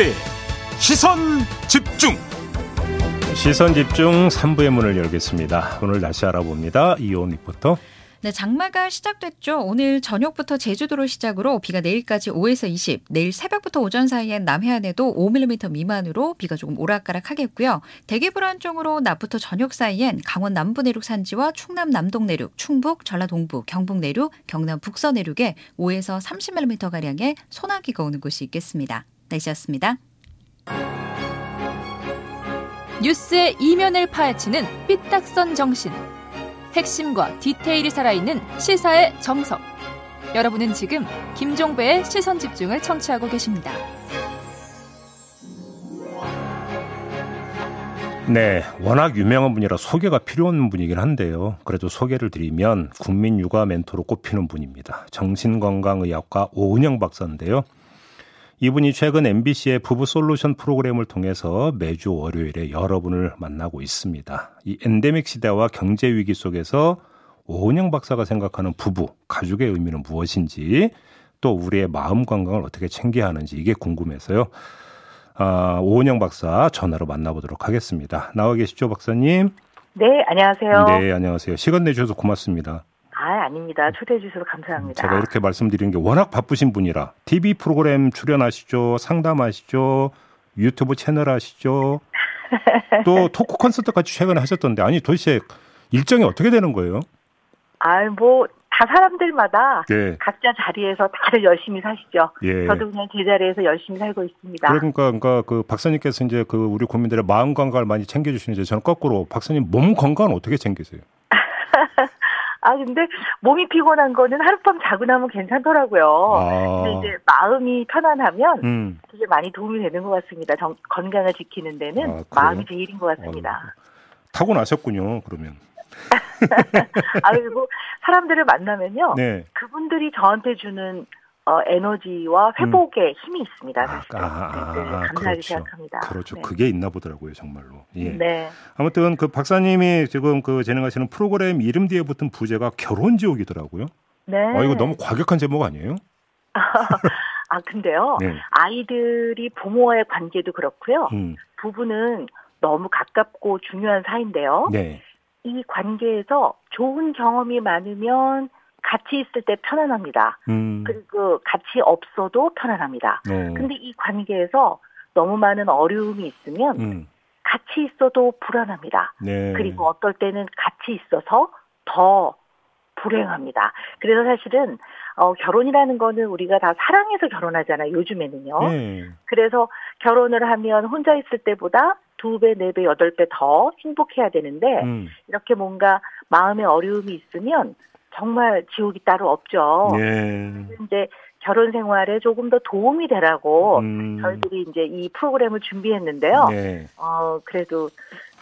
김종배 시선 집중 시선 집중 3부의 문을 열겠습니다. 오늘 날씨 알아봅니다. 이온 리포터. 네, 장마가 시작됐죠. 오늘 저녁부터 제주도를 시작으로 비가 내일까지 5에서 20, 내일 새벽부터 오전 사이엔 남해안에도 5mm 미만으로 비가 조금 오락가락하겠고요. 대기 불안정으로 낮부터 저녁 사이엔 강원 남부 내륙 산지와 충남 남동 내륙, 충북, 전라 동부, 경북 내륙, 경남 북서 내륙에 5에서 30mm 가량의 소나기가 오는 곳이 있겠습니다. 날씨였습니다. 뉴스의 이면을 파헤치는 삐딱선 정신. 핵심과 디테일이 살아있는 시사의 정석. 여러분은 지금 김종배의 시선 집중을 청취하고 계십니다. 네, 워낙 유명한 분이라 소개가 필요한 분이긴 한데요. 그래도 소개를 드리면 국민 육아 멘토로 꼽히는 분입니다. 정신건강의학과 오은영 박사인데요. 이분이 최근 MBC의 부부 솔루션 프로그램을 통해서 매주 월요일에 여러분을 만나고 있습니다. 이 엔데믹 시대와 경제 위기 속에서 오은영 박사가 생각하는 부부, 가족의 의미는 무엇인지 또 우리의 마음 건강을 어떻게 챙겨야 하는지 이게 궁금해서요. 아, 오은영 박사 전화로 만나보도록 하겠습니다. 나와 계시죠, 박사님? 네, 안녕하세요. 네, 안녕하세요. 시간 내주셔서 고맙습니다. 아, 아닙니다. 초대해 주셔서 감사합니다. 제가 이렇게 말씀드리는 게 워낙 바쁘신 분이라 TV 프로그램 출연하시죠, 상담하시죠, 유튜브 채널 하시죠, 또 토크 콘서트 같이 최근에 하셨던데 아니 도대체 일정이 어떻게 되는 거예요? 아, 뭐, 다 사람들마다 네. 각자 자리에서 다들 열심히 사시죠. 예. 저도 그냥 제 자리에서 열심히 살고 있습니다. 그러니까, 그러니까 그 박사님께서 이제 그 우리 국민들의 마음 건강을 많이 챙겨주시는데 저는 거꾸로 박사님 몸 건강은 어떻게 챙기세요? 아, 근데 몸이 피곤한 거는 하룻밤 자고 나면 괜찮더라고요. 아. 근데 이제 마음이 편안하면 음. 되게 많이 도움이 되는 것 같습니다. 정- 건강을 지키는 데는 아? 마음이 제일인 것 같습니다. 타고 나셨군요. 그러면. 아, 그리고 사람들을 만나면요. 네. 그분들이 저한테 주는 어, 에너지와 회복에 힘이 있습니다. 아, 사실은. 아, 아, 네, 아, 감사하게 그렇죠. 생각합니다. 그렇죠. 네. 그게 있나 보더라고요, 정말로. 예. 네. 아무튼 그 박사님이 지금 그 진행하시는 프로그램 이름 뒤에 붙은 부제가 결혼 지옥이더라고요. 네. 아, 이거 너무 과격한 제목 아니에요? 아, 근데요. 네. 아이들이 부모와의 관계도 그렇고요. 음. 부부는 너무 가깝고 중요한 사이인데요. 네. 이 관계에서 좋은 경험이 많으면 같이 있을 때 편안합니다. 음. 그리고 같이 없어도 편안합니다. 어. 근데 이 관계에서 너무 많은 어려움이 있으면 음. 같이 있어도 불안합니다. 네. 그리고 어떨 때는 같이 있어서 더 불행합니다. 그래서 사실은 어, 결혼이라는 거는 우리가 다 사랑해서 결혼하잖아요. 요즘에는요. 네. 그래서 결혼을 하면 혼자 있을 때보다 두 배, 네 배, 여덟 배 더 행복해야 되는데 음. 이렇게 뭔가 마음에 어려움이 있으면 정말 지옥이 따로 없죠. 네. 이제 결혼 생활에 조금 더 도움이 되라고 음. 저희들이 이제 이 프로그램을 준비했는데요. 네. 어, 그래도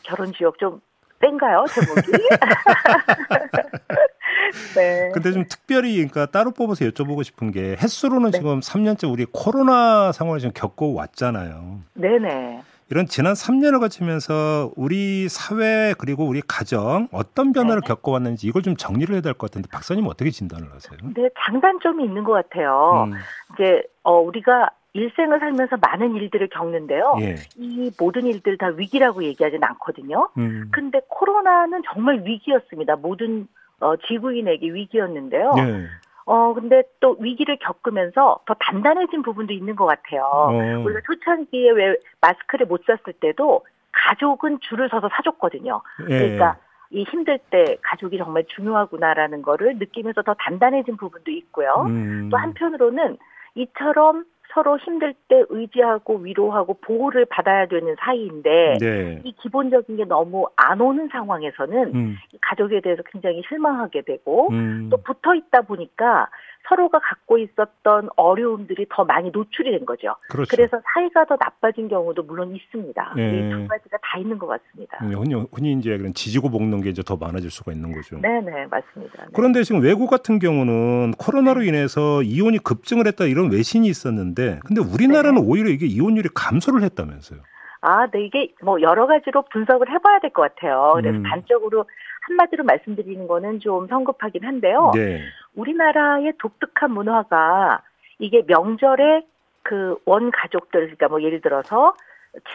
결혼 지역 좀 뺀가요, 제목이? 네. 근데 좀 특별히 그러니까 따로 뽑아서 여쭤보고 싶은 게 횟수로는 네. 지금 3년째 우리 코로나 상황을 지금 겪고 왔잖아요. 네네. 이런 지난 3년을 거치면서 우리 사회 그리고 우리 가정 어떤 변화를 네. 겪어왔는지 이걸 좀 정리를 해야 될 것 같은데 박사님 어떻게 진단을 하세요? 근데 장단점이 있는 것 같아요. 음, 이제, 어, 우리가 일생을 살면서 많은 일들을 겪는데요. 예. 이 모든 일들 다 위기라고 얘기하진 않거든요. 음, 근데 코로나는 정말 위기였습니다. 모든 어, 지구인에게 위기였는데요. 예. 어, 근데 또 위기를 겪으면서 더 단단해진 부분도 있는 것 같아요. 어, 우리가 초창기에 왜 마스크를 못 샀을 때도 가족은 줄을 서서 사줬거든요. 예. 그러니까 이 힘들 때 가족이 정말 중요하구나라는 거를 느끼면서 더 단단해진 부분도 있고요. 음, 또 한편으로는 이처럼 서로 힘들 때 의지하고 위로하고 보호를 받아야 되는 사이인데 네. 이 기본적인 게 너무 안 오는 상황에서는 음, 이 가족에 대해서 굉장히 실망하게 되고 음, 또 붙어 있다 보니까 서로가 갖고 있었던 어려움들이 더 많이 노출이 된 거죠. 그렇죠. 그래서 사이가 더 나빠진 경우도 물론 있습니다. 예. 이두 가지가 다 있는 것 같습니다. 음, 흔히, 흔히 이제 그런 지지고 볶는 게 이제 더 많아질 수가 있는 거죠. 네네 맞습니다. 네. 그런데 지금 외국 같은 경우는 코로나로 인해서 이혼이 급증을 했다 이런 외신이 있었는데 근데 우리나라는 네. 오히려 이게 이혼율이 감소를 했다면서요. 아, 네, 이게 뭐 여러 가지로 분석을 해봐야 될 것 같아요. 그래서 음. 단적으로 한마디로 말씀드리는 거는 좀 성급하긴 한데요. 네. 우리나라의 독특한 문화가 이게 명절에 그 원 가족들 그러니까 뭐 예를 들어서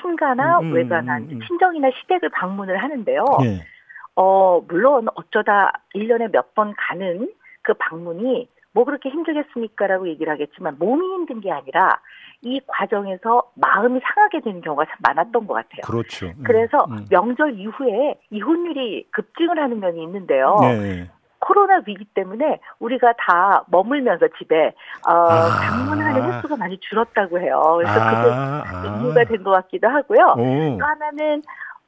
친가나 음, 음, 외가나 음, 음. 친정이나 시댁을 방문을 하는데요. 예. 어, 물론 어쩌다 1년에 몇 번 가는 그 방문이 뭐 그렇게 힘들겠습니까라고 얘기를 하겠지만 몸이 힘든 게 아니라 이 과정에서 마음이 상하게 되는 경우가 참 많았던 것 같아요. 그렇죠. 음, 그래서 음. 명절 이후에 이혼율이 급증을 하는 면이 있는데요. 네. 코로나 위기 때문에 우리가 다 머물면서 집에 어, 아. 방문하는 횟수가 많이 줄었다고 해요. 그래서 그게 아, 이유가 된 것 같기도 하고요. 오. 또 하나는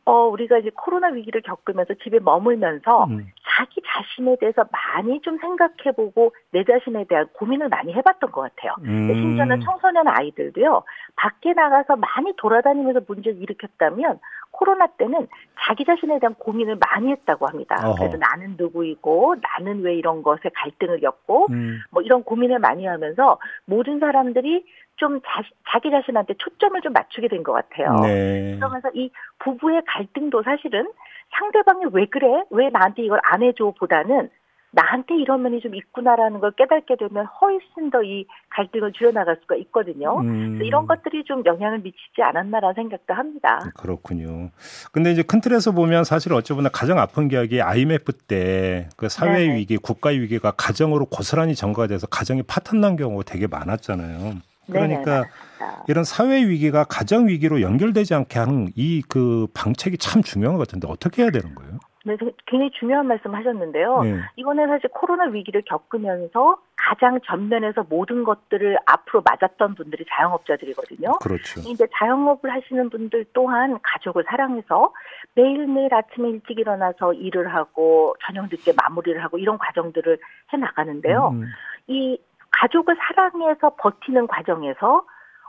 어, 우리가 이제 코로나 위기를 겪으면서 집에 머물면서 음. 자기 자신에 대해서 많이 좀 생각해보고 내 자신에 대한 고민을 많이 해봤던 것 같아요. 음. 심지어는 청소년 아이들도요, 밖에 나가서 많이 돌아다니면서 문제를 일으켰다면, 코로나 때는 자기 자신에 대한 고민을 많이 했다고 합니다. 어허. 그래서 나는 누구이고, 나는 왜 이런 것에 갈등을 겪고, 음. 뭐 이런 고민을 많이 하면서 모든 사람들이 좀 자, 기 자신한테 초점을 좀 맞추게 된 것 같아요. 네. 그러면서 이 부부의 갈등도 사실은 상대방이 왜 그래? 왜 나한테 이걸 안 해줘? 보다는 나한테 이런 면이 좀 있구나라는 걸 깨닫게 되면 훨씬 더 이 갈등을 줄여나갈 수가 있거든요. 음. 이런 것들이 좀 영향을 미치지 않았나라는 생각도 합니다. 그렇군요. 근데 이제 큰 틀에서 보면 사실 어쩌보나 가장 아픈 기억이 IMF 때 그 사회 네네. 위기, 국가 위기가 가정으로 고스란히 전가가 돼서 가정이 파탄난 경우가 되게 많았잖아요. 네네, 그러니까 맞습니다. 이런 사회 위기가 가정 위기로 연결되지 않게 하는 이 그 방책이 참 중요한 것 같은데 어떻게 해야 되는 거예요? 네, 굉장히 중요한 말씀 하셨는데요. 네. 이거는 사실 코로나 위기를 겪으면서 가장 전면에서 모든 것들을 앞으로 맞았던 분들이 자영업자들이거든요. 그렇죠. 이제 자영업을 하시는 분들 또한 가족을 사랑해서 매일매일 아침에 일찍 일어나서 일을 하고 저녁 늦게 마무리를 하고 이런 과정들을 해 나가는데요. 음, 이 가족을 사랑해서 버티는 과정에서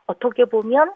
어떻게 보면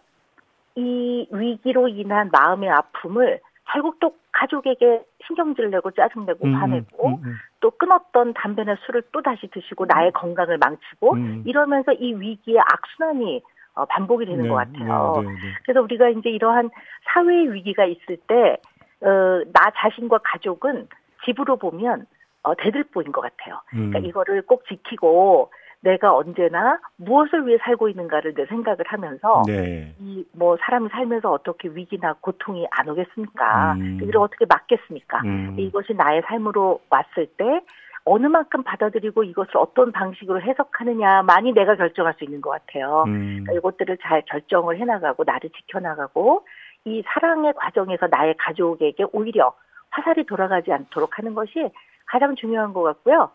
이 위기로 인한 마음의 아픔을 결국 또 가족에게 신경질 내고 짜증내고 음, 화내고 음, 음, 또 끊었던 담배나 술을 또 다시 드시고 나의 건강을 망치고 음. 이러면서 이 위기의 악순환이 어, 반복이 되는 네, 것 같아요. 네, 네, 네. 그래서 우리가 이제 이러한 사회의 위기가 있을 때, 어, 나 자신과 가족은 집으로 보면, 어, 대들보인 것 같아요. 음. 그러니까 이거를 꼭 지키고, 내가 언제나 무엇을 위해 살고 있는가를 내 생각을 하면서, 네. 이, 뭐, 사람이 살면서 어떻게 위기나 고통이 안 오겠습니까? 음. 이걸 어떻게 막겠습니까? 음. 이것이 나의 삶으로 왔을 때, 어느 만큼 받아들이고 이것을 어떤 방식으로 해석하느냐만이 내가 결정할 수 있는 것 같아요. 음. 그러니까 이것들을 잘 결정을 해나가고 나를 지켜나가고 이 사랑의 과정에서 나의 가족에게 오히려 화살이 돌아가지 않도록 하는 것이 가장 중요한 것 같고요.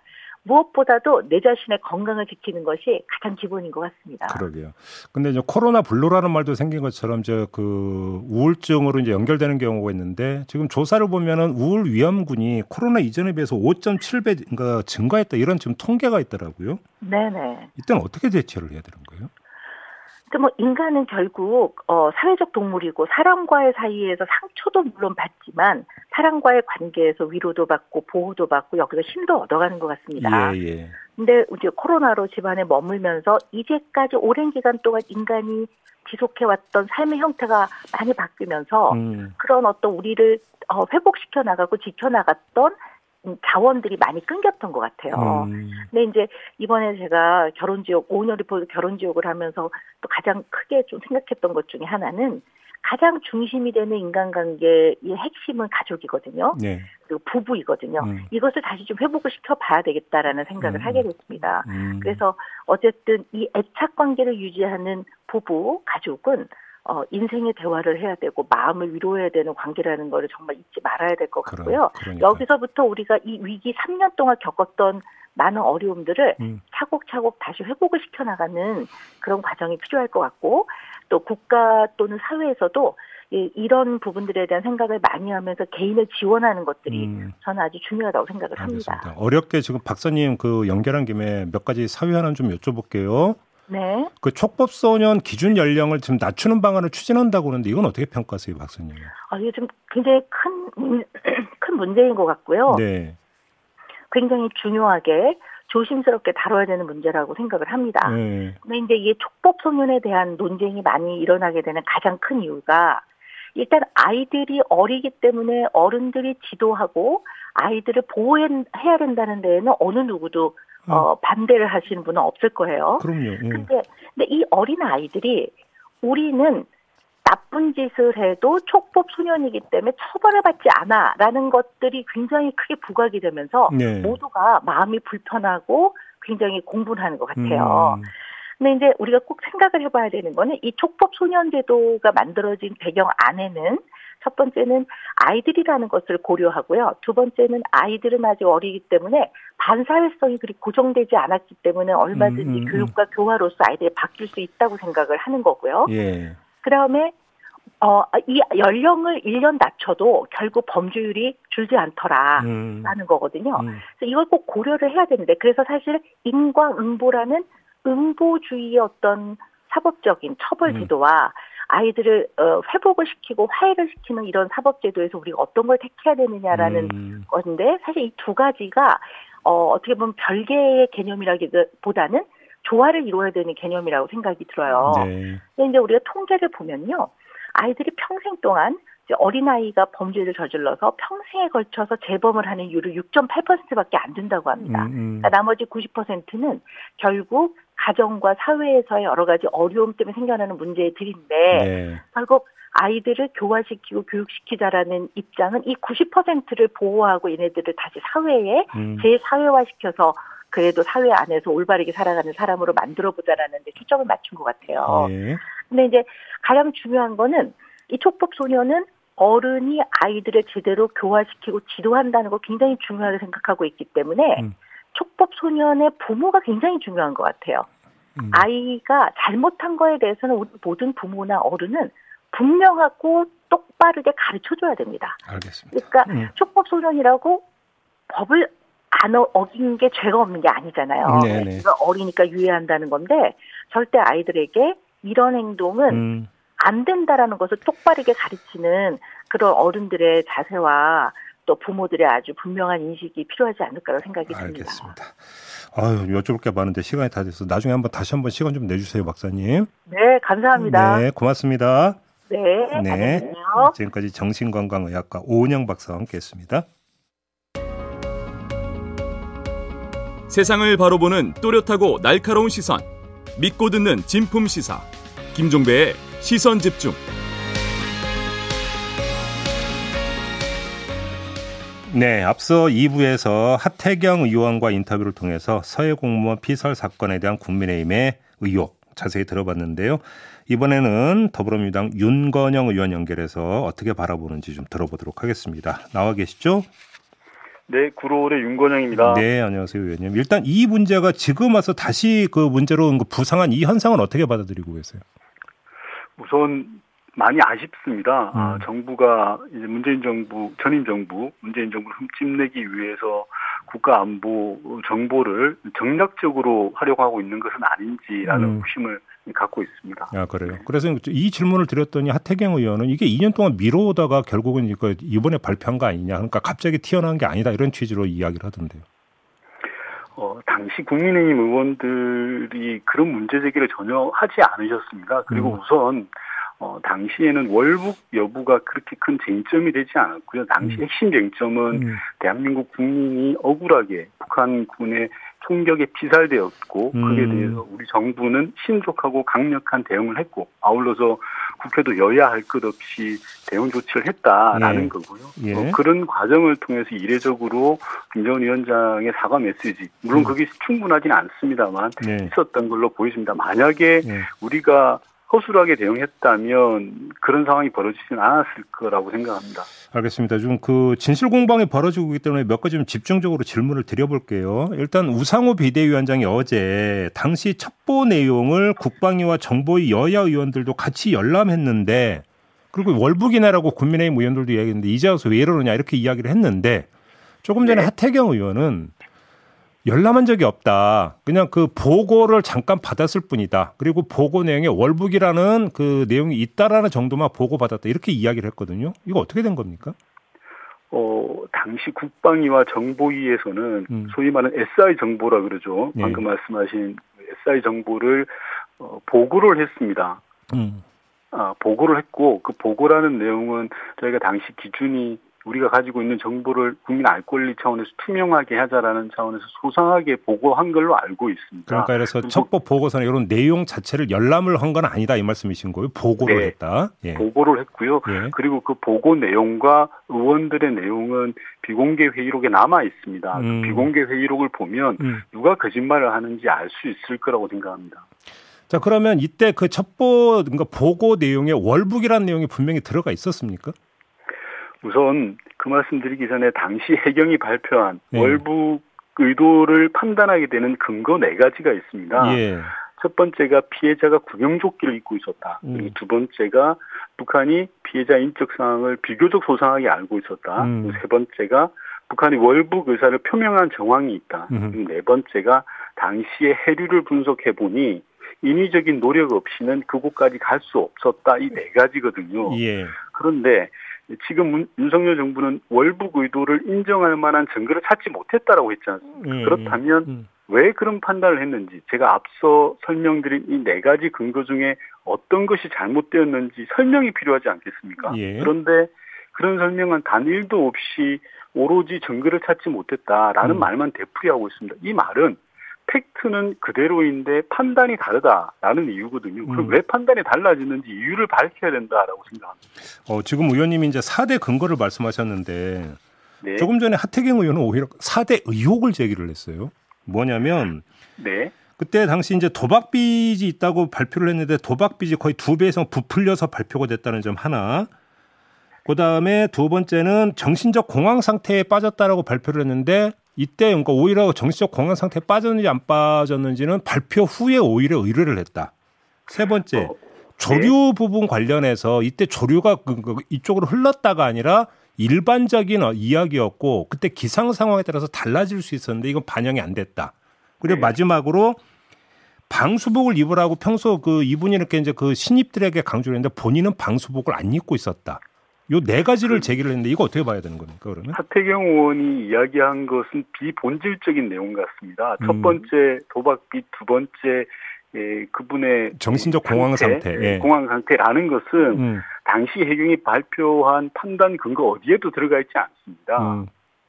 무엇보다도 내 자신의 건강을 지키는 것이 가장 기본인 것 같습니다. 그러게요. 근데 이제 코로나 블루라는 말도 생긴 것처럼 저그 우울증으로 이제 연결되는 경우가 있는데 지금 조사를 보면은 우울 위험군이 코로나 이전에 비해서 5.7배 그러니까 증가했다 이런 지금 통계가 있더라고요. 네네. 이때는 어떻게 대처를 해야 되는 거예요? 그뭐 인간은 결국 어 사회적 동물이고 사람과의 사이에서 상처도 물론 받지만 사람과의 관계에서 위로도 받고 보호도 받고 여기서 힘도 얻어가는 것 같습니다. 예, 예. 근데 이제 코로나로 집안에 머물면서 이제까지 오랜 기간 동안 인간이 지속해왔던 삶의 형태가 많이 바뀌면서 음. 그런 어떤 우리를 어, 회복시켜 나가고 지켜 나갔던 음, 자원들이 많이 끊겼던 것 같아요. 음. 근데 이제 이번에 제가 결혼 지옥 오년 리포트 결혼 지옥을 하면서 또 가장 크게 좀 생각했던 것 중에 하나는 가장 중심이 되는 인간관계의 핵심은 가족이거든요. 네. 그리고 부부이거든요. 음. 이것을 다시 좀 회복을 시켜봐야 되겠다라는 생각을 음. 하게 됐습니다. 음. 그래서 어쨌든 이 애착 관계를 유지하는 부부, 가족은 어, 인생의 대화를 해야 되고 마음을 위로해야 되는 관계라는 거를 정말 잊지 말아야 될 것 같고요. 그러니까. 여기서부터 우리가 이 위기 3년 동안 겪었던 많은 어려움들을 음. 차곡차곡 다시 회복을 시켜나가는 그런 과정이 필요할 것 같고 또 국가 또는 사회에서도 이- 이런 부분들에 대한 생각을 많이 하면서 개인을 지원하는 것들이 음. 저는 아주 중요하다고 생각을 합니다. 알겠습니다. 어렵게 지금 박사님 그 연결한 김에 몇 가지 사회 하나 좀 여쭤볼게요. 네. 그 촉법 소년 기준 연령을 지금 낮추는 방안을 추진한다고 하는데 이건 어떻게 평가하세요, 박사님? 아, 이게 좀 굉장히 큰, 문- 큰 문제인 것 같고요. 네. 굉장히 중요하게 조심스럽게 다뤄야 되는 문제라고 생각을 합니다. 네. 근데 이제 이게 촉법 소년에 대한 논쟁이 많이 일어나게 되는 가장 큰 이유가 일단 아이들이 어리기 때문에 어른들이 지도하고 아이들을 보호해야 된다는 데에는 어느 누구도 어, 반대를 하시는 분은 없을 거예요. 그럼요. 예. 근데, 근데 이 어린 아이들이 우리는 나쁜 짓을 해도 촉법 소년이기 때문에 처벌을 받지 않아라는 것들이 굉장히 크게 부각이 되면서 네. 모두가 마음이 불편하고 굉장히 공분하는 것 같아요. 음. 근데 이제 우리가 꼭 생각을 해봐야 되는 거는 이 촉법 소년 제도가 만들어진 배경 안에는 첫 번째는 아이들이라는 것을 고려하고요. 두 번째는 아이들은 아직 어리기 때문에 반사회성이 그리 고정되지 않았기 때문에 얼마든지 음, 음, 음. 교육과 교화로서 아이들이 바뀔 수 있다고 생각을 하는 거고요. 예. 그 다음에 어, 이 연령을 1년 낮춰도 결국 범죄율이 줄지 않더라라는 음. 거거든요. 음. 그래서 이걸 꼭 고려를 해야 되는데 그래서 사실 인과응보라는 응보주의의 어떤 사법적인 처벌 음. 제도와 아이들을 어, 회복을 시키고 화해를 시키는 이런 사법 제도에서 우리가 어떤 걸 택해야 되느냐라는 음. 건데 사실 이 두 가지가 어, 어떻게 보면 별개의 개념이라기보다는 조화를 이루어야 되는 개념이라고 생각이 들어요. 네. 근데 이제 우리가 통계를 보면요. 아이들이 평생 동안 어린아이가 범죄를 저질러서 평생에 걸쳐서 재범을 하는 이율은 6.8%밖에 안 된다고 합니다. 음, 음. 그러니까 나머지 90%는 결국 가정과 사회에서의 여러 가지 어려움 때문에 생겨나는 문제들인데 네. 결국 아이들을 교화시키고 교육시키자라는 입장은 이 90%를 보호하고 얘네들을 다시 사회에 음. 재사회화시켜서 그래도 사회 안에서 올바르게 살아가는 사람으로 만들어 보자라는 데 초점을 맞춘 것 같아요. 예. 근데 이제 가장 중요한 거는 이 촉법 소녀는 어른이 아이들을 제대로 교화시키고 지도한다는 거 굉장히 중요하게 생각하고 있기 때문에 음. 촉법 소년의 부모가 굉장히 중요한 것 같아요. 음. 아이가 잘못한 거에 대해서는 우리 모든 부모나 어른은 분명하고 똑바르게 가르쳐줘야 됩니다. 알겠습니다. 그러니까 음. 촉법 소년이라고 법을 안 어- 어긴 게 죄가 없는 게 아니잖아요. 네네. 그러니까 어리니까 유예한다는 건데 절대 아이들에게 이런 행동은 음. 안 된다라는 것을 똑바르게 가르치는 그런 어른들의 자세와 또 부모들의 아주 분명한 인식이 필요하지 않을까라고 생각이 듭니다. 알겠습니다. 아유, 여쭤볼 게 많은데 시간이 다 돼서 나중에 한번 다시 한번 시간 좀 내주세요, 박사님. 네, 감사합니다. 네, 고맙습니다. 네, 네. 계세요. 지금까지 정신건강의학과 오은영 박사와 함께했습니다. 세상을 바로 보는 또렷하고 날카로운 시선. 믿고 듣는 진품 시사. 김종배의 시선 집중. 네, 앞서 2부에서 하태경 의원과 인터뷰를 통해서 서해 공무원 피살 사건에 대한 국민의힘의 의혹 자세히 들어봤는데요. 이번에는 더불어민주당 윤건영 의원 연결해서 어떻게 바라보는지 좀 들어보도록 하겠습니다. 나와 계시죠? 네, 구로울의 윤건영입니다. 네, 안녕하세요, 의원님. 일단 이 문제가 지금 와서 다시 그 문제로 부상한 이 현상은 어떻게 받아들이고 계세요? 우선 많이 아쉽습니다. 아, 음. 정부가 이제 문재인 정부, 전임 정부, 문재인 정부를 흠집내기 위해서 국가 안보 정보를 정략적으로 하려고 하고 있는 것은 아닌지라는 음. 의심을 갖고 있습니다. 아, 그래요. 그래서 이 질문을 드렸더니 하태경 의원은 이게 2년 동안 미뤄오다가 결국은 이거 이번에 발표한 거 아니냐. 그러니까 갑자기 튀어나온 게 아니다. 이런 취지로 이야기를 하던데요. 어, 당시 국민의힘 의원들이 그런 문제 제기를 전혀 하지 않으셨습니다. 그리고 음. 우선 어, 당시에는 월북 여부가 그렇게 큰 쟁점이 되지 않았고요. 당시 음. 핵심 쟁점은 음. 대한민국 국민이 억울하게 북한군의 총격에 피살되었고 음. 그에 대해서 우리 정부는 신속하고 강력한 대응을 했고 아울러서 국회도 여야 할 것 없이 대응 조치를 했다라는 예. 거고요. 예. 어, 그런 과정을 통해서 이례적으로 김정은 위원장의 사과 메시지 물론 음. 그게 충분하지는 않습니다만 네. 있었던 걸로 보여집니다. 만약에 네. 우리가 허술하게 대응했다면 그런 상황이 벌어지지는 않았을 거라고 생각합니다. 알겠습니다. 지금 그 진실 공방이 벌어지고 있기 때문에 몇 가지 좀 집중적으로 질문을 드려볼게요. 일단 우상호 비대위원장이 어제 당시 첩보 내용을 국방위와 정보위 여야 의원들도 같이 열람했는데 그리고 월북이나라고 국민의힘 의원들도 이야기했는데 이제 와서 왜 이러느냐 이렇게 이야기를 했는데 조금 전에 네. 하태경 의원은 열람한 적이 없다. 그냥 그 보고를 잠깐 받았을 뿐이다. 그리고 보고 내용에 월북이라는 그 내용이 있다라는 정도만 보고 받았다. 이렇게 이야기를 했거든요. 이거 어떻게 된 겁니까? 어, 당시 국방위와 정보위에서는 음. 소위 말하는 SI 정보라 그러죠. 예. 방금 말씀하신 SI 정보를 어, 보고를 했습니다. 음. 아, 보고를 했고 그 보고라는 내용은 저희가 당시 기준이 우리가 가지고 있는 정보를 국민 알 권리 차원에서 투명하게 하자라는 차원에서 소상하게 보고한 걸로 알고 있습니다. 그러니까 그래서 첩보 보고서는 이런 내용 자체를 열람을 한 건 아니다 이 말씀이신 거예요. 보고를 네. 했다. 예. 보고를 했고요. 예. 그리고 그 보고 내용과 의원들의 내용은 비공개 회의록에 남아 있습니다. 음. 그 비공개 회의록을 보면 음. 누가 거짓말을 하는지 알 수 있을 거라고 생각합니다. 자 그러면 이때 그 첩보 그러니까 보고 내용에 월북이라는 내용이 분명히 들어가 있었습니까? 우선 그 말씀드리기 전에 당시 해경이 발표한 네. 월북 의도를 판단하게 되는 근거 네 가지가 있습니다. 예. 첫 번째가 피해자가 구명조끼를 입고 있었다. 음. 그리고 두 번째가 북한이 피해자 인적 사항을 비교적 소상하게 알고 있었다. 음. 세 번째가 북한이 월북 의사를 표명한 정황이 있다. 음. 그리고 네 번째가 당시의 해류를 분석해 보니 인위적인 노력 없이는 그곳까지 갈 수 없었다. 이 네 가지거든요. 예. 그런데 지금 문- 윤석열 정부는 월북 의도를 인정할 만한 증거를 찾지 못했다라고 했지 않습니까? 음. 그렇다면 음. 왜 그런 판단을 했는지 제가 앞서 설명드린 이 네 가지 근거 중에 어떤 것이 잘못되었는지 설명이 필요하지 않겠습니까? 예. 그런데 그런 설명은 단 1도 없이 오로지 증거를 찾지 못했다라는 음. 말만 되풀이하고 있습니다. 이 말은 팩트는 그대로인데 판단이 다르다라는 이유거든요. 그럼 음. 왜 판단이 달라지는지 이유를 밝혀야 된다라고 생각합니다. 어, 지금 의원님이 이제 4대 근거를 말씀하셨는데 네. 조금 전에 하태경 의원은 오히려 4대 의혹을 제기를 했어요. 뭐냐면 네. 그때 당시 이제 도박 빚이 있다고 발표를 했는데 도박 빚이 거의 두 배 이상 부풀려서 발표가 됐다는 점 하나. 그 다음에 두 번째는 정신적 공황 상태에 빠졌다라고 발표를 했는데 이때 그러니까 오히려 정신적 공황 상태에 빠졌는지 안 빠졌는지는 발표 후에 오히려 의뢰를 했다. 세 번째 어, 조류 부분 관련해서 이때 조류가 그- 그- 이쪽으로 흘렀다가 아니라 일반적인 어, 이야기였고 그때 기상 상황에 따라서 달라질 수 있었는데 이건 반영이 안 됐다. 그리고 네. 마지막으로 방수복을 입으라고 평소 그 이분이 이렇게 이제 그 신입들에게 강조를 했는데 본인은 방수복을 안 입고 있었다. 요 네 가지를 제기를 했는데 이거 어떻게 봐야 되는 겁니까 그러면? 하태경 의원이 이야기한 것은 비본질적인 내용 같습니다. 음. 첫 번째 도박빚, 두 번째 예, 그분의 정신적 공황 상태, 예. 공황 상태라는 것은 음, 당시 해경이 발표한 판단 근거 어디에도 들어가 있지 않습니다. 음.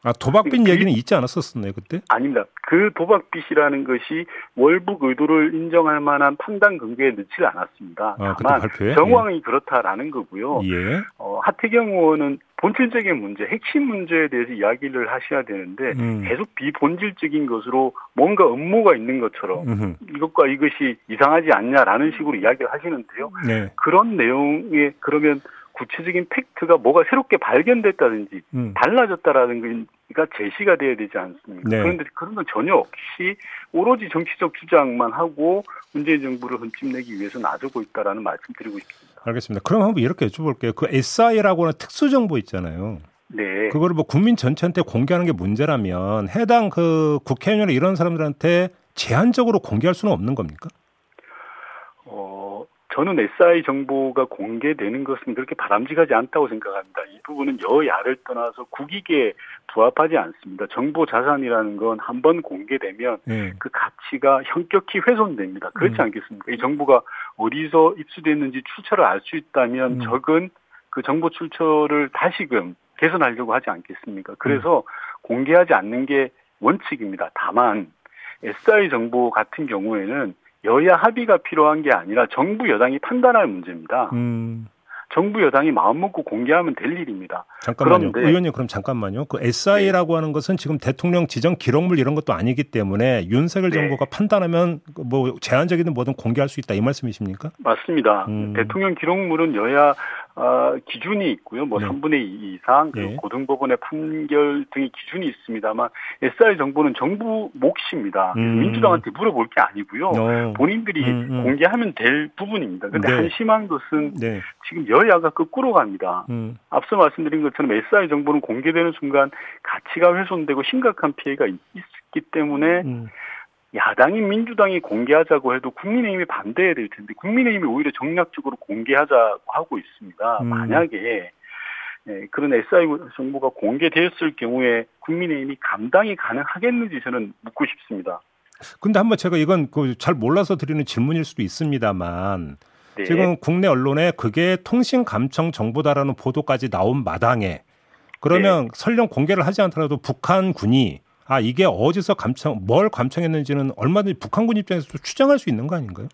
아 도박빚 그- 얘기는 있지 않았었나요 그때? 아닙니다. 그 도박빚이라는 것이 월북 의도를 인정할 만한 판단 근거에 넣지 않았습니다. 아, 다만? 정황이 그렇다라는 거고요. 예. 어, 하태경 의원은 본질적인 문제, 핵심 문제에 대해서 이야기를 하셔야 되는데 음. 계속 비본질적인 것으로 뭔가 음모가 있는 것처럼 음흠. 이것과 이것이 이상하지 않냐라는 식으로 이야기를 하시는데요. 네. 그런 내용에 그러면 구체적인 팩트가 뭐가 새롭게 발견됐다든지 음. 달라졌다라는 가 제시가 돼야 되지 않습니까? 네. 그런데 그런 건 전혀 없이 오로지 정치적 주장만 하고 문재인 정부를 흠집내기 위해서 놔주고 있다라는 말씀드리고 싶습니다. 알겠습니다. 그럼 한번 이렇게 여쭤볼게요. 그 SI라고 하는 특수정보 있잖아요. 네. 그거를 뭐 국민 전체한테 공개하는 게 문제라면 해당 그 국회의원이나 이런 사람들한테 제한적으로 공개할 수는 없는 겁니까? 어, 저는 SI 정보가 공개되는 것은 그렇게 바람직하지 않다고 생각합니다. 이 부분은 여야를 떠나서 국익에 부합하지 않습니다. 정보 자산이라는 건 한 번 공개되면 예. 그 가치가 현격히 훼손됩니다. 그렇지 음. 않겠습니까? 이 정보가 어디서 입수됐는지 출처를 알 수 있다면 음. 적은 그 정보 출처를 다시금 개선하려고 하지 않겠습니까? 그래서 음. 공개하지 않는 게 원칙입니다. 다만 SI 정보 같은 경우에는 여야 합의가 필요한 게 아니라 정부 여당이 판단할 문제입니다. 음. 정부 여당이 마음먹고 공개하면 될 일입니다. 잠깐만요. 그런데- 의원님 그럼 잠깐만요. 그 SI라고 하는 것은 지금 대통령 지정 기록물 이런 것도 아니기 때문에 윤석열 네. 정부가 판단하면 뭐 제한적이든 뭐든 공개할 수 있다 이 말씀이십니까? 맞습니다. 음. 대통령 기록물은 여야 아, 기준이 있고요. 뭐 네. 3분의 2 이상 그리고 네. 고등법원의 판결 등의 기준이 있습니다만 SI 정보는 정부 몫입니다. 음. 민주당한테 물어볼 게 아니고요. 어. 본인들이 음, 음. 공개하면 될 부분입니다. 그런데 네. 한심한 것은 네. 지금 여야가 거꾸로 갑니다. 음. 앞서 말씀드린 것처럼 SI 정보는 공개되는 순간 가치가 훼손되고 심각한 피해가 있- 있기 때문에 음. 야당인 민주당이 공개하자고 해도 국민의힘이 반대해야 될 텐데 국민의힘이 오히려 정략적으로 공개하자고 하고 있습니다. 음. 만약에 예, 그런 SI 정보가 공개되었을 경우에 국민의힘이 감당이 가능하겠는지 저는 묻고 싶습니다. 근데 한번 제가 이건 그 잘 몰라서 드리는 질문일 수도 있습니다만 네. 지금 국내 언론에 그게 통신 감청 정보다라는 보도까지 나온 마당에 그러면 네. 설령 공개를 하지 않더라도 북한군이 아 이게 어디서 감청 뭘 감청했는지는 얼마든지 북한군 입장에서도 추정할 수 있는 거 아닌가요?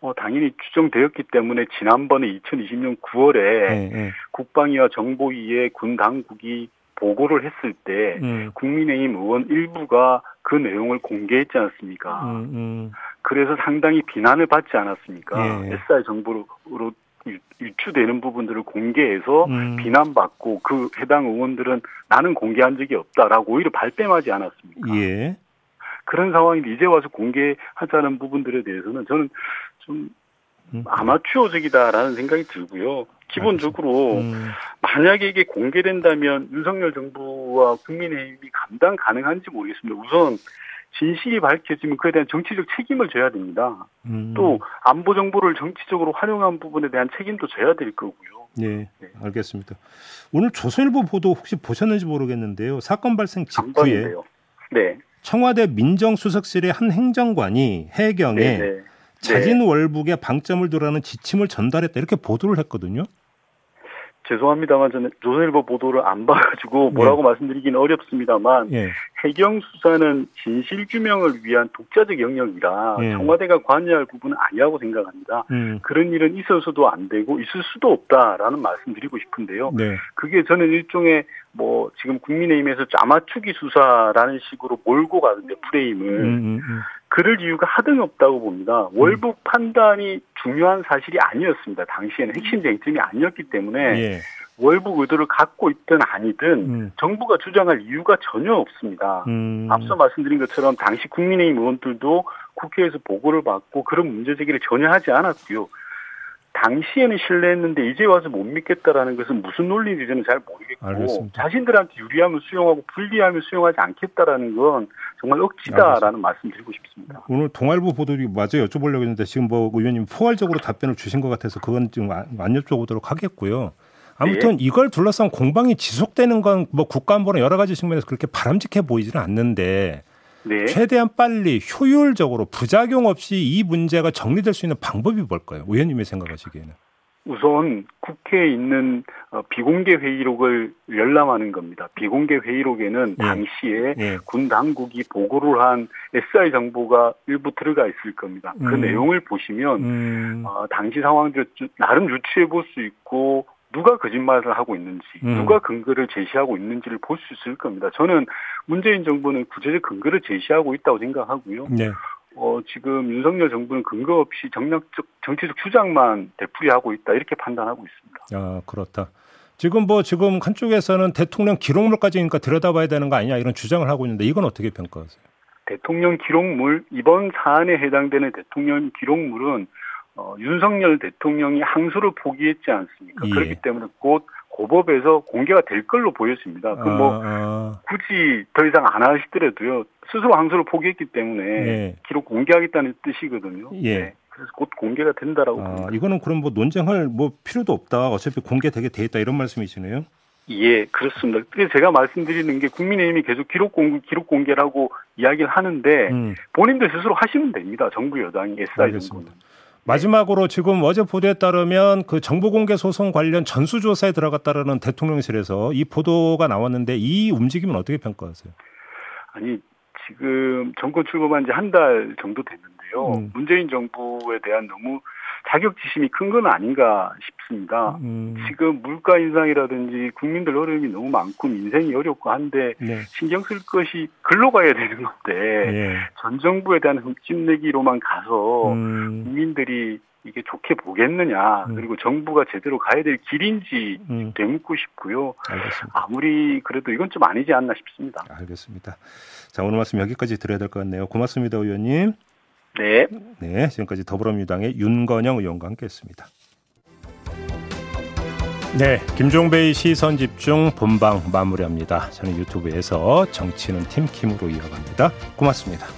어, 당연히 추정되었기 때문에 지난번에 2020년 9월에 예, 예. 국방위와 정보위에 군 당국이 보고를 했을 때 음, 국민의힘 의원 일부가 그 내용을 공개했지 않았습니까? 음, 음. 그래서 상당히 비난을 받지 않았습니까? 예. SI 정보로 유- 유추되는 부분들을 공개해서 음. 비난받고 그 해당 의원들은 나는 공개한 적이 없다라고 오히려 발뺌하지 않았습니까? 예. 그런 상황인데 이제 와서 공개하자는 부분들에 대해서는 저는 좀 음. 아마추어적이다라는 생각이 들고요. 기본적으로 음, 만약에 이게 공개된다면 윤석열 정부와 국민의힘이 감당 가능한지 모르겠습니다. 우선 진실이 밝혀지면 그에 대한 정치적 책임을 져야 됩니다. 음. 또 안보 정보를 정치적으로 활용한 부분에 대한 책임도 져야 될 거고요. 예, 네. 알겠습니다. 오늘 조선일보 보도 혹시 보셨는지 모르겠는데요. 사건 발생 직후에. 네. 청와대 민정수석실의 한 행정관이 해경에 네. 네. 자진 월북에 방점을 두라는 지침을 전달했다 이렇게 보도를 했거든요. 죄송합니다만 저는 조선일보 보도를 안 봐가지고 뭐라고 말씀드리기는 어렵습니다만 예, 해경 수사는 진실 규명을 위한 독자적 영역이라 예. 청와대가 관여할 부분은 아니라고 생각합니다. 음, 그런 일은 있어서도 안 되고 있을 수도 없다라는 말씀드리고 싶은데요. 네, 그게 저는 일종의 뭐 지금 국민의힘에서 짜맞추기 수사라는 식으로 몰고 가는데 프레임을 음, 음, 음. 그럴 이유가 하등 없다고 봅니다. 월북 판단이 중요한 사실이 아니었습니다. 당시에는 핵심 쟁점이 아니었기 때문에 예, 월북 의도를 갖고 있든 아니든 음, 정부가 주장할 이유가 전혀 없습니다. 음, 앞서 말씀드린 것처럼 당시 국민의힘 의원들도 국회에서 보고를 받고 그런 문제 제기를 전혀 하지 않았고요. 당시에는 신뢰했는데 이제 와서 못 믿겠다라는 것은 무슨 논리인지 저는 잘 모르겠고 알겠습니다. 자신들한테 유리하면 수용하고 불리하면 수용하지 않겠다라는 건 정말 억지다라는 말씀 드리고 싶습니다. 오늘 동아일보 보도를 마저 여쭤보려고 했는데 지금 뭐 의원님 포괄적으로 답변을 주신 것 같아서 그건 좀안 여쭤보도록 하겠고요. 아무튼 이걸 둘러싼 공방이 지속되는 건 뭐 국가안보나 여러 가지 측면에서 그렇게 바람직해 보이지는 않는데 네. 최대한 빨리 효율적으로 부작용 없이 이 문제가 정리될 수 있는 방법이 뭘까요? 의원님이 생각하시기에는. 우선 국회에 있는 어, 비공개 회의록을 열람하는 겁니다. 비공개 회의록에는 예. 당시에 예. 군 당국이 보고를 한 SI 정보가 일부 들어가 있을 겁니다. 그 음. 내용을 보시면 음, 어, 당시 상황들을 쭉 나름 유추해 볼 수 있고 누가 거짓말을 하고 있는지 음. 누가 근거를 제시하고 있는지를 볼 수 있을 겁니다. 저는 문재인 정부는 구체적 근거를 제시하고 있다고 생각하고요. 네. 어, 지금 윤석열 정부는 근거 없이 정략적 정치적 주장만 되풀이하고 있다 이렇게 판단하고 있습니다. 아, 그렇다. 지금 뭐 지금 한쪽에서는 대통령 기록물까지니까 들여다봐야 되는 거 아니냐 이런 주장을 하고 있는데 이건 어떻게 평가하세요? 대통령 기록물 이번 사안에 해당되는 대통령 기록물은 어, 윤석열 대통령이 항소를 포기했지 않습니까? 예. 그렇기 때문에 곧 고법에서 공개가 될 걸로 보여집니다. 그뭐 아, 굳이 더 이상 안 하시더라도요 스스로 항소를 포기했기 때문에 예. 기록 공개하겠다는 뜻이거든요. 예. 네, 그래서 곧 공개가 된다라고 아, 봅니다. 이거는 그럼 뭐 논쟁할 뭐 필요도 없다. 어차피 공개되게 돼 있다 이런 말씀이시네요. 예, 그렇습니다. 그래서 제가 말씀드리는 게 국민의힘이 계속 기록 공개, 기록 공개라고 이야기를 하는데 음. 본인들 스스로 하시면 됩니다. 정부 여당이 SI. 정부는. 마지막으로 지금 어제 보도에 따르면 그 정보 공개 소송 관련 전수 조사에 들어갔다라는 대통령실에서 이 보도가 나왔는데 이 움직임은 어떻게 평가하세요? 아니 지금 정권 출범한 지 한 달 정도 됐는데요. 음. 문재인 정부에 대한 너무 자격지심이 큰 건 아닌가 싶 습니다. 음, 지금 물가 인상이라든지 국민들 어려움이 너무 많고 민생이 어렵고 한데 네. 신경 쓸 것이 글로 가야 되는 건데 예. 전 정부에 대한 흠집내기로만 가서 음, 국민들이 이게 좋게 보겠느냐 음. 그리고 정부가 제대로 가야 될 길인지 음, 되묻고 싶고요. 알겠습니다. 아무리 그래도 이건 좀 아니지 않나 싶습니다. 알겠습니다. 자, 오늘 말씀 여기까지 드려야 될 것 같네요. 고맙습니다, 의원님. 네. 네, 지금까지 더불어민주당의 윤건영 의원과 함께했습니다. 네, 김종배의 시선 집중 본방 마무리합니다. 저는 유튜브에서 정치는 팀킴으로 이어갑니다. 고맙습니다.